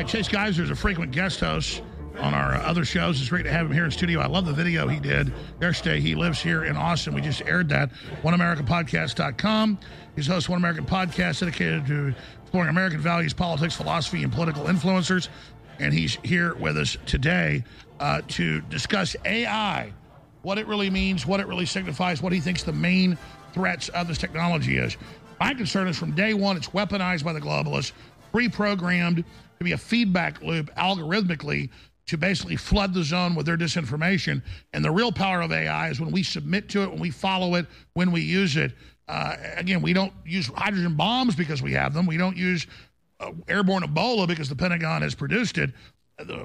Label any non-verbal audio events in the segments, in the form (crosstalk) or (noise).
right, Chase Geiser is a frequent guest host on our other shows. It's great to have him here in studio. I love the video he did yesterday. He lives here in Austin. We just aired that. OneAmericanPodcast.com. He's host One American Podcast dedicated to exploring American values, politics, philosophy, and political influencers. And he's here with us today uh, to discuss AI, what it really means, what it really signifies, what he thinks the main threats of this technology is. My concern is from day one, it's weaponized by the globalists, pre programmed to be a feedback loop algorithmically to basically flood the zone with their disinformation. And the real power of AI is when we submit to it, when we follow it, when we use it. Uh, again, we don't use hydrogen bombs because we have them. We don't use uh, airborne Ebola because the Pentagon has produced it.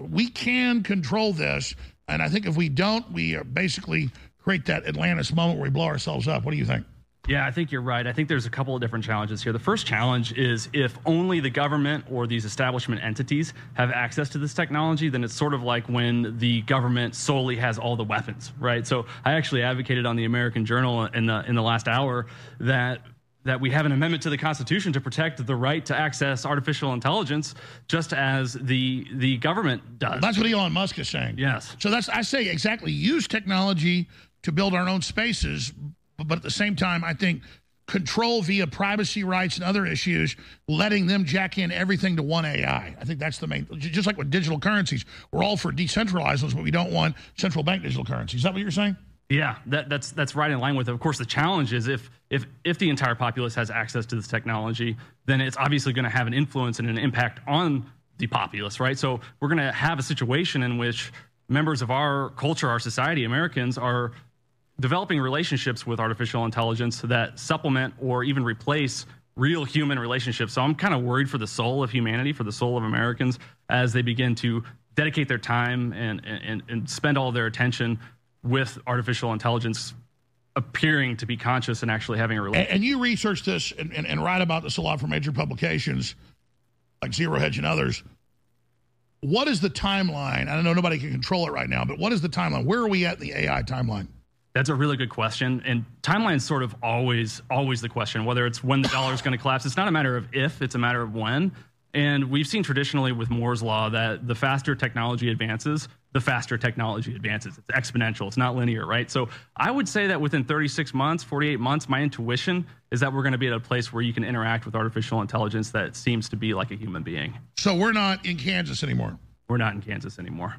We can control this. And I think if we don't, we basically create that Atlantis moment where we blow ourselves up. What do you think? Yeah, I think you're right. I think there's a couple of different challenges here. The first challenge is if only the government or these establishment entities have access to this technology, then it's sort of like when the government solely has all the weapons, right? So I actually advocated on the American Journal in the in the last hour that that we have an amendment to the Constitution to protect the right to access artificial intelligence, just as the the government does. That's what Elon Musk is saying. Yes. So that's I say exactly use technology to build our own spaces, but at the same time, I think control via privacy rights and other issues, letting them jack in everything to one AI. I think that's the main, just like with digital currencies, we're all for decentralized ones, but we don't want central bank digital currencies. Is that what you're saying? Yeah, that, that's that's right in line with it. Of course, the challenge is if if if the entire populace has access to this technology, then it's obviously going to have an influence and an impact on the populace, right? So we're going to have a situation in which members of our culture, our society, Americans, are developing relationships with artificial intelligence that supplement or even replace real human relationships. So I'm kind of worried for the soul of humanity, for the soul of Americans, as they begin to dedicate their time and, and, and spend all their attention with artificial intelligence appearing to be conscious and actually having a relationship. And, and you research this and, and, and write about this a lot for major publications like Zero Hedge and others. What is the timeline? I don't know nobody can control it right now, but what is the timeline? Where are we at in the AI timeline? That's a really good question. And timeline is sort of always, always the question, whether it's when the dollar is going to collapse. It's not a matter of if, it's a matter of when. And we've seen traditionally with Moore's Law that the faster technology advances, the faster technology advances. It's exponential, it's not linear, right? So I would say that within 36 months, 48 months, my intuition is that we're going to be at a place where you can interact with artificial intelligence that seems to be like a human being. So we're not in Kansas anymore. We're not in Kansas anymore.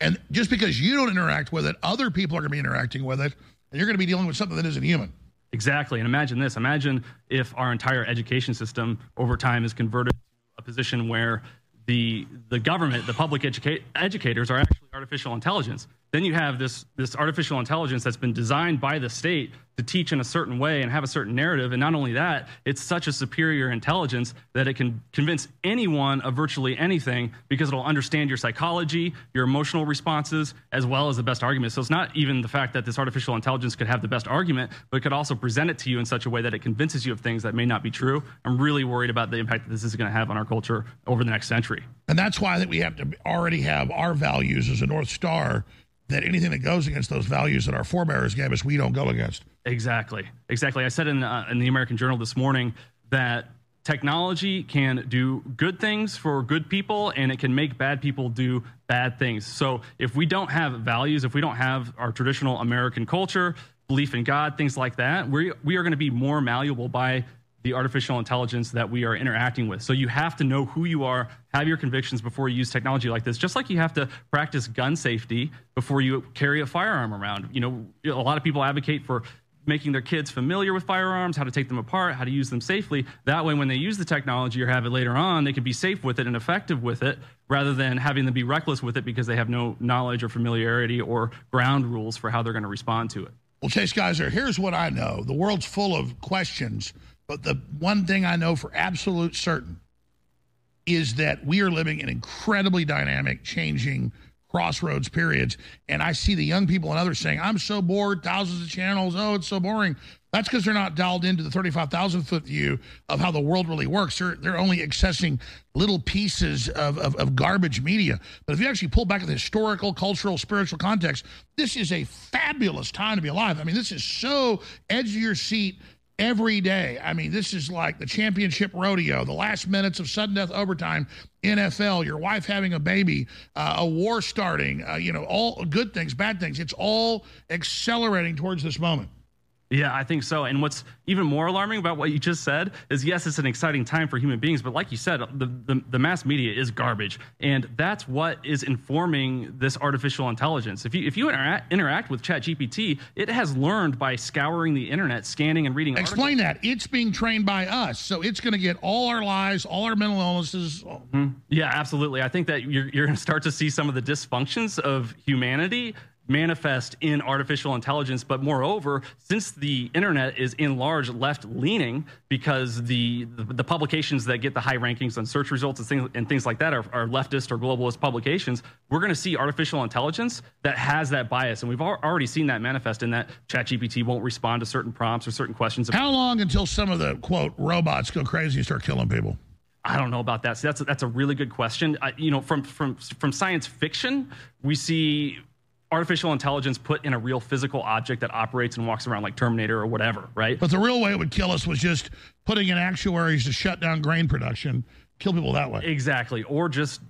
And just because you don't interact with it, other people are going to be interacting with it, and you're going to be dealing with something that isn't human. Exactly. And imagine this imagine if our entire education system over time is converted to a position where the, the government, the public educa- educators are actually artificial intelligence. Then you have this, this artificial intelligence that's been designed by the state to teach in a certain way and have a certain narrative. And not only that, it's such a superior intelligence that it can convince anyone of virtually anything because it'll understand your psychology, your emotional responses, as well as the best argument. So it's not even the fact that this artificial intelligence could have the best argument, but it could also present it to you in such a way that it convinces you of things that may not be true. I'm really worried about the impact that this is going to have on our culture over the next century. And that's why think we have to already have our values as a North Star that anything that goes against those values that our forebears gave us, we don't go against. Exactly. Exactly. I said in, uh, in the American Journal this morning that technology can do good things for good people and it can make bad people do bad things. So if we don't have values, if we don't have our traditional American culture, belief in God, things like that, we we are going to be more malleable by the artificial intelligence that we are interacting with. So you have to know who you are, have your convictions before you use technology like this. Just like you have to practice gun safety before you carry a firearm around. You know, a lot of people advocate for making their kids familiar with firearms, how to take them apart, how to use them safely. That way, when they use the technology or have it later on, they can be safe with it and effective with it rather than having them be reckless with it because they have no knowledge or familiarity or ground rules for how they're going to respond to it. Well, Chase Geiser, here's what I know the world's full of questions but the one thing I know for absolute certain is that we are living in incredibly dynamic, changing crossroads periods. And I see the young people and others saying, I'm so bored, thousands of channels. Oh, it's so boring. That's because they're not dialed into the 35,000 foot view of how the world really works. They're, they're only accessing little pieces of, of, of garbage media. But if you actually pull back the historical, cultural, spiritual context, this is a fabulous time to be alive. I mean, this is so edge of your seat every day. I mean, this is like the championship rodeo, the last minutes of sudden death overtime, NFL, your wife having a baby, uh, a war starting, uh, you know, all good things, bad things. It's all accelerating towards this moment. Yeah, I think so. And what's even more alarming about what you just said is yes, it's an exciting time for human beings, but like you said, the, the, the, mass media is garbage. And that's what is informing this artificial intelligence. If you, if you interact, interact with ChatGPT, it has learned by scouring the internet, scanning and reading. Explain articles. that. It's being trained by us. So it's going to get all our lies, all our mental illnesses. Mm-hmm. Yeah, absolutely. I think that you're, you're going to start to see some of the dysfunctions of humanity manifest in artificial intelligence. But moreover, since the internet is in large left leaning, because the, the, the publications that get the high rankings on search results and things, and things like that are, are leftist or globalist publications, we're going to see artificial intelligence that has that bias. And we've already seen that manifest in that ChatGPT won't respond to certain prompts or certain questions. How long until some of the quote robots go crazy and start killing people? I don't know about that. So that's a, that's a really good question. I, you know, from from from science fiction, we see artificial intelligence put in a real physical object that operates and walks around like Terminator or whatever, right? But the real way it would kill us was just putting in actuaries to shut down grain production, kill people that way. Exactly. Or just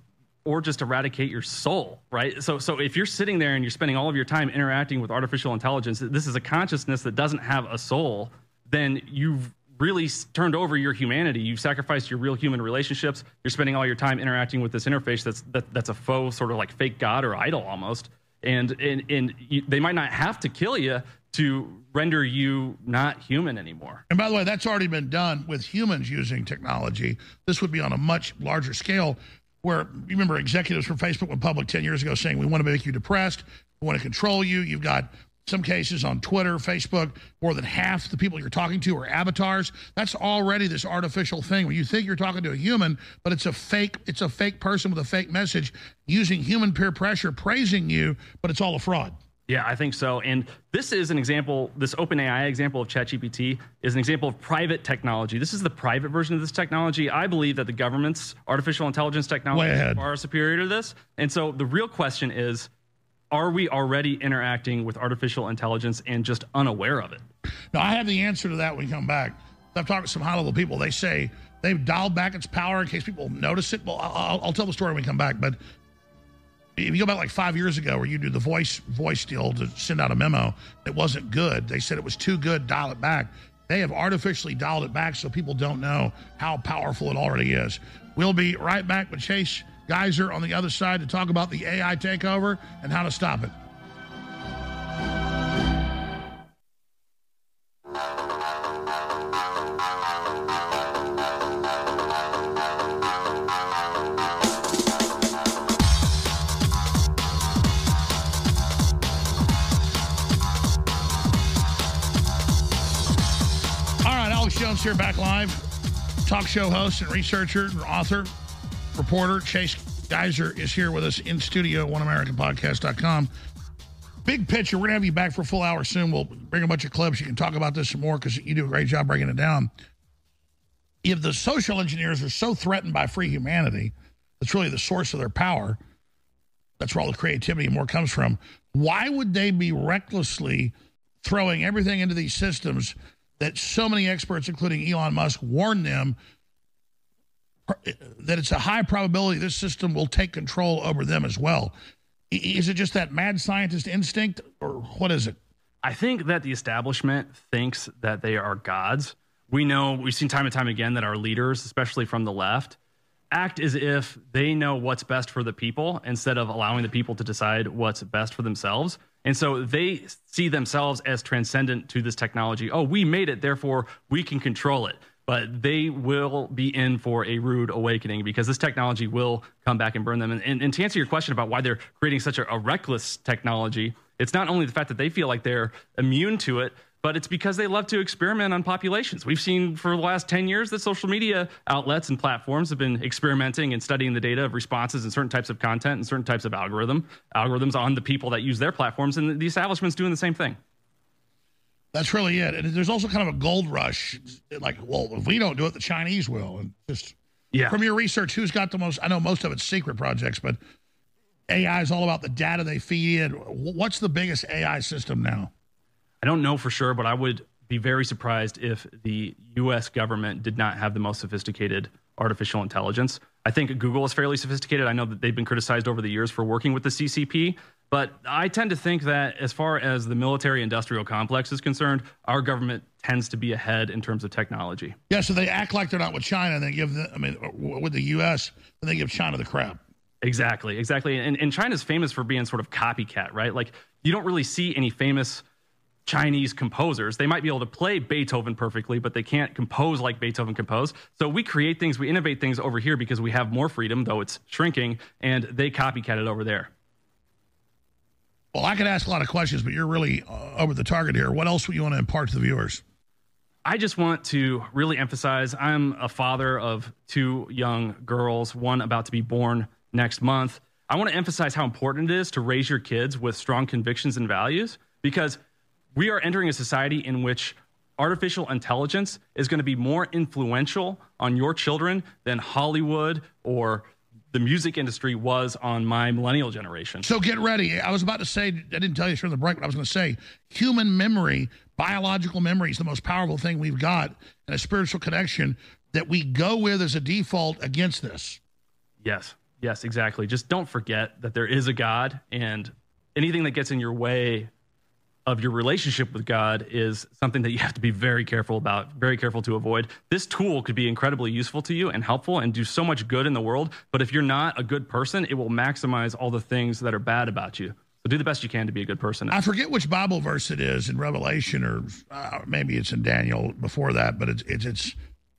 or just eradicate your soul, right? So so if you're sitting there and you're spending all of your time interacting with artificial intelligence, this is a consciousness that doesn't have a soul, then you've really turned over your humanity. You've sacrificed your real human relationships. You're spending all your time interacting with this interface that's that, that's a faux sort of like fake god or idol almost and and and you, they might not have to kill you to render you not human anymore. And by the way, that's already been done with humans using technology. This would be on a much larger scale. Where you remember executives from Facebook went public 10 years ago saying, We want to make you depressed, we want to control you. You've got some cases on Twitter, Facebook, more than half the people you're talking to are avatars. That's already this artificial thing where you think you're talking to a human, but it's a fake, it's a fake person with a fake message using human peer pressure, praising you, but it's all a fraud. Yeah, I think so. And this is an example, this OpenAI example of ChatGPT is an example of private technology. This is the private version of this technology. I believe that the government's artificial intelligence technology is far superior to this. And so the real question is, are we already interacting with artificial intelligence and just unaware of it? No, I have the answer to that when we come back. I've talked to some high level people. They say they've dialed back its power in case people notice it. Well, I'll, I'll tell the story when we come back. But if you go back like five years ago, where you do the voice voice deal to send out a memo, it wasn't good. They said it was too good. Dial it back. They have artificially dialed it back so people don't know how powerful it already is. We'll be right back with Chase Geiser on the other side to talk about the AI takeover and how to stop it. All right, Alex Jones here back live, talk show host and researcher and author reporter Chase Geiser is here with us in studio, oneamericanpodcast.com. Big picture, we're going to have you back for a full hour soon. We'll bring a bunch of clips. You can talk about this some more because you do a great job breaking it down. If the social engineers are so threatened by free humanity, that's really the source of their power. That's where all the creativity and more comes from. Why would they be recklessly throwing everything into these systems that so many experts, including Elon Musk, warned them that it's a high probability this system will take control over them as well. Is it just that mad scientist instinct, or what is it? I think that the establishment thinks that they are gods. We know, we've seen time and time again that our leaders, especially from the left, act as if they know what's best for the people instead of allowing the people to decide what's best for themselves. And so they see themselves as transcendent to this technology. Oh, we made it, therefore we can control it but they will be in for a rude awakening because this technology will come back and burn them. And, and, and to answer your question about why they're creating such a, a reckless technology, it's not only the fact that they feel like they're immune to it, but it's because they love to experiment on populations. We've seen for the last 10 years that social media outlets and platforms have been experimenting and studying the data of responses and certain types of content and certain types of algorithm algorithms on the people that use their platforms, and the establishment's doing the same thing. That's really it. And there's also kind of a gold rush. Like, well, if we don't do it, the Chinese will. And just yeah. from your research, who's got the most? I know most of it's secret projects, but AI is all about the data they feed in. What's the biggest AI system now? I don't know for sure, but I would be very surprised if the U.S. government did not have the most sophisticated artificial intelligence. I think Google is fairly sophisticated. I know that they've been criticized over the years for working with the CCP, but I tend to think that as far as the military industrial complex is concerned, our government tends to be ahead in terms of technology. Yeah, so they act like they're not with China, and they give the, I mean, with the U.S., and they give China the crap. Exactly, exactly. And, and China's famous for being sort of copycat, right? Like, you don't really see any famous Chinese composers. They might be able to play Beethoven perfectly, but they can't compose like Beethoven composed. So we create things, we innovate things over here because we have more freedom, though it's shrinking, and they copycat it over there. Well, I could ask a lot of questions, but you're really uh, over the target here. What else would you want to impart to the viewers? I just want to really emphasize I'm a father of two young girls, one about to be born next month. I want to emphasize how important it is to raise your kids with strong convictions and values because we are entering a society in which artificial intelligence is going to be more influential on your children than Hollywood or the music industry was on my millennial generation. So get ready. I was about to say, I didn't tell you during the break, but I was going to say human memory, biological memory is the most powerful thing we've got and a spiritual connection that we go with as a default against this. Yes, yes, exactly. Just don't forget that there is a God and anything that gets in your way of your relationship with God is something that you have to be very careful about, very careful to avoid. This tool could be incredibly useful to you and helpful and do so much good in the world. But if you're not a good person, it will maximize all the things that are bad about you. So do the best you can to be a good person. I forget which Bible verse it is in Revelation, or uh, maybe it's in Daniel before that, but it's, it's, it's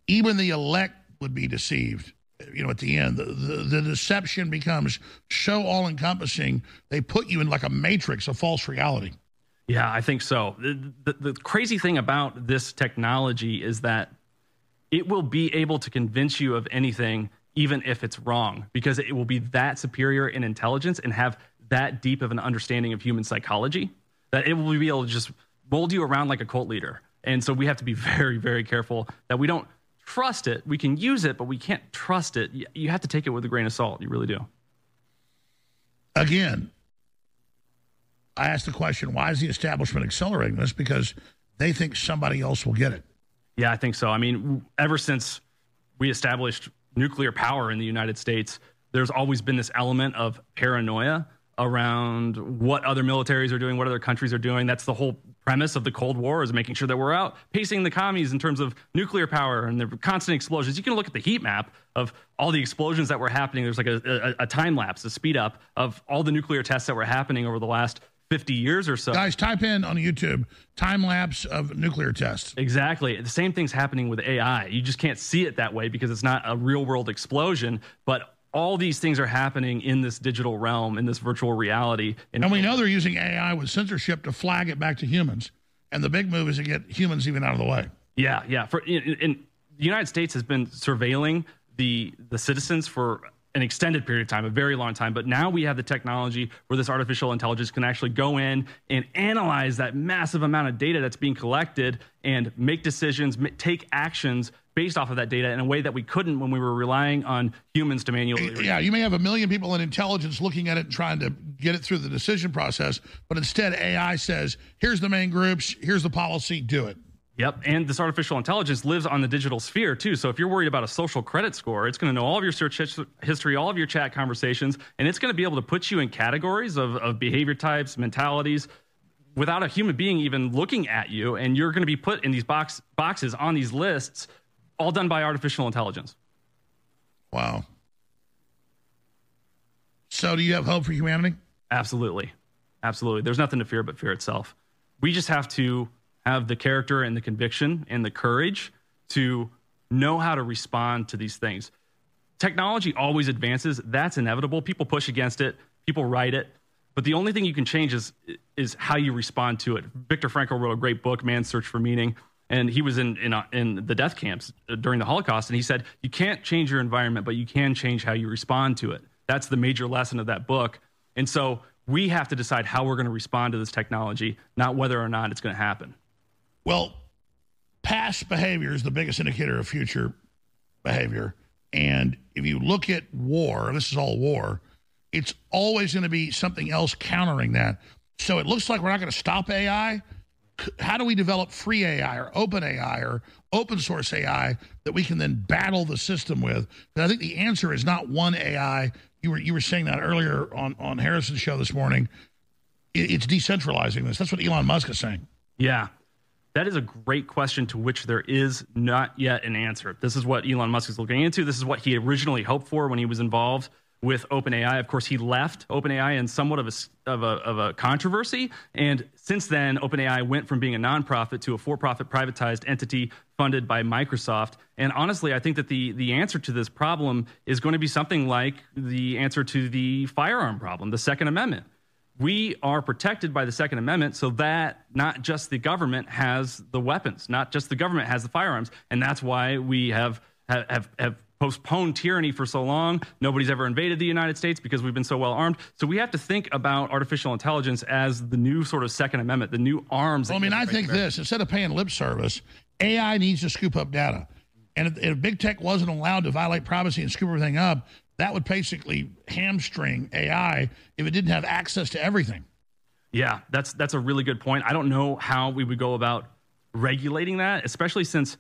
even the elect would be deceived you know, at the end, the, the, the deception becomes so all encompassing, they put you in like a matrix of false reality. Yeah, I think so. The, the, the, crazy thing about this technology is that it will be able to convince you of anything, even if it's wrong, because it will be that superior in intelligence and have that deep of an understanding of human psychology that it will be able to just mold you around like a cult leader. And so we have to be (laughs) very, very careful that we don't trust it. We can use it, but we can't trust it. You have to take it with a grain of salt. You really do. Again, I asked the question, why is the establishment accelerating this? Because they think somebody else will get it. Yeah, I think so. I mean, ever since we established nuclear power in the United States, there's always been this element of paranoia around what other militaries are doing, what other countries are doing. That's the whole premise of the Cold War is making sure that we're out pacing the commies in terms of nuclear power and the constant explosions. You can look at the heat map of all the explosions that were happening. There's like a, a, a time lapse, a speed up of all the nuclear tests that were happening over the last 50 years or so. Guys, type in on YouTube time lapse of nuclear tests. Exactly. The same thing's happening with AI. You just can't see it that way because it's not a real world explosion, but all these things are happening in this digital realm, in this virtual reality. And, and we know they're using AI with censorship to flag it back to humans. And the big move is to get humans even out of the way. Yeah, yeah. For in, in the United States has been surveilling the the citizens for an extended period of time, a very long time. But now we have the technology where this artificial intelligence can actually go in and analyze that massive amount of data that's being collected and make decisions, take actions based off of that data in a way that we couldn't when we were relying on humans to manually. (clears throat) Yeah, you may have a million people in intelligence looking at it and trying to get it through the decision process, but instead AI says, here's the main groups, here's the policy, do it. Yep. And this artificial intelligence lives on the digital sphere too. So if you're worried about a social credit score, it's going to know all of your search history, all of your chat conversations, and it's going to be able to put you in categories of, of behavior types, mentalities, without a human being even looking at you. And you're going to be put in these box, boxes on these lists, all done by artificial intelligence. Wow. So do you have hope for humanity? Absolutely. Absolutely. There's nothing to fear but fear itself. We just have to have the character and the conviction and the courage to know how to respond to these things. Technology always advances. That's inevitable. People push against it, people write it. But the only thing you can change is, is how you respond to it. Viktor Frankl wrote a great book, Man's Search for Meaning. And he was in, in, in the death camps during the Holocaust. And he said, You can't change your environment, but you can change how you respond to it. That's the major lesson of that book. And so we have to decide how we're going to respond to this technology, not whether or not it's going to happen. Well, past behavior is the biggest indicator of future behavior. And if you look at war, this is all war, it's always going to be something else countering that. So it looks like we're not going to stop AI, how do we develop free AI or open AI or open source AI that we can then battle the system with? But I think the answer is not one AI. You were you were saying that earlier on on Harrison's show this morning. It's decentralizing this. That's what Elon Musk is saying. Yeah. That is a great question to which there is not yet an answer. This is what Elon Musk is looking into. This is what he originally hoped for when he was involved with OpenAI. Of course, he left OpenAI in somewhat of a, of a, of a controversy. And since then, OpenAI went from being a nonprofit to a for profit privatized entity funded by Microsoft. And honestly, I think that the, the answer to this problem is going to be something like the answer to the firearm problem, the Second Amendment. We are protected by the Second Amendment so that not just the government has the weapons, not just the government has the firearms. And that's why we have, have, have postponed tyranny for so long. Nobody's ever invaded the United States because we've been so well armed. So we have to think about artificial intelligence as the new sort of Second Amendment, the new arms. Well, I mean, I think this instead of paying lip service, AI needs to scoop up data. And if, if big tech wasn't allowed to violate privacy and scoop everything up, that would basically hamstring AI if it didn't have access to everything. Yeah, that's that's a really good point. I don't know how we would go about regulating that, especially since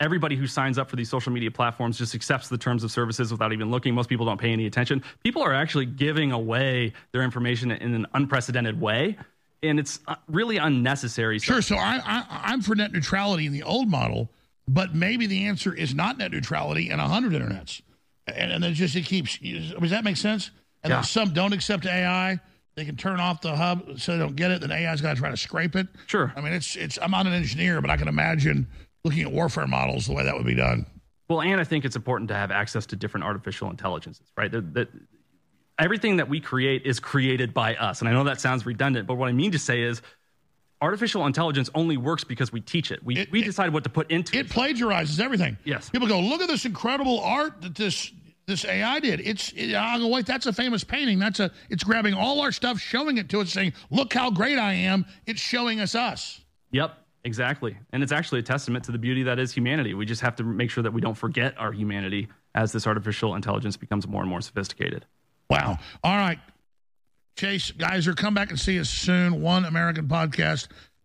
everybody who signs up for these social media platforms just accepts the terms of services without even looking. Most people don't pay any attention. People are actually giving away their information in an unprecedented way. And it's uh, really unnecessary. Sure. So I, I, I'm for net neutrality in the old model, but maybe the answer is not net neutrality in 100 internets. And, and then just it keeps, does that make sense? And yeah. then some don't accept AI. They can turn off the hub so they don't get it. Then AI's got to try to scrape it. Sure. I mean, it's, it's, I'm not an engineer, but I can imagine looking at warfare models the way that would be done. Well, and I think it's important to have access to different artificial intelligences, right? That, that everything that we create is created by us. And I know that sounds redundant, but what I mean to say is artificial intelligence only works because we teach it. We, it, we decide what to put into it. It plagiarizes everything. Yes. People go, look at this incredible art that this this AI did. It's it, go, wait, that's a famous painting. That's a it's grabbing all our stuff, showing it to us, saying, look how great I am. It's showing us us. Yep. Exactly. And it's actually a testament to the beauty that is humanity. We just have to make sure that we don't forget our humanity as this artificial intelligence becomes more and more sophisticated. Wow. All right. Chase, Geiser, come back and see us soon.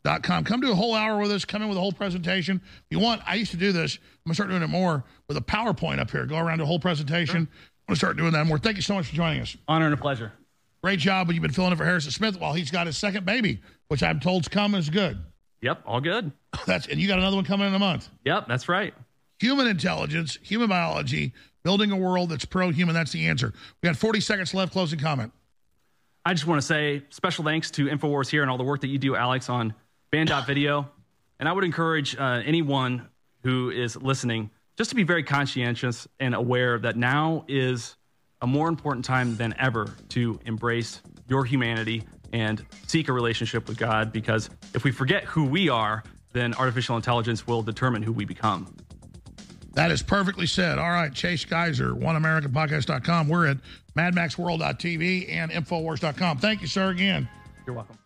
OneAmericanPodcast.com. Come do a whole hour with us. Come in with a whole presentation. If you want, I used to do this. I'm going to start doing it more with a PowerPoint up here. Go around a whole presentation. Sure. I'm going to start doing that more. Thank you so much for joining us. Honor and a pleasure. Great job. You've been filling in for Harrison Smith while he's got his second baby, which I'm told's coming is good. Yep, all good. (laughs) That's and you got another one coming in a month. Yep, that's right. Human intelligence, human biology, building a world that's pro-human. That's the answer. We got 40 seconds left. Closing comment. I just want to say special thanks to Infowars here and all the work that you do, Alex, on Banned.video. And I would encourage uh, anyone who is listening just to be very conscientious and aware that now is a more important time than ever to embrace your humanity and seek a relationship with God because if we forget who we are, then artificial intelligence will determine who we become. That is perfectly said. All right, Chase Geiser, OneAmericanPodcast.com. We're at MadMaxWorld.tv and Infowars.com. Thank you, sir, again. You're welcome.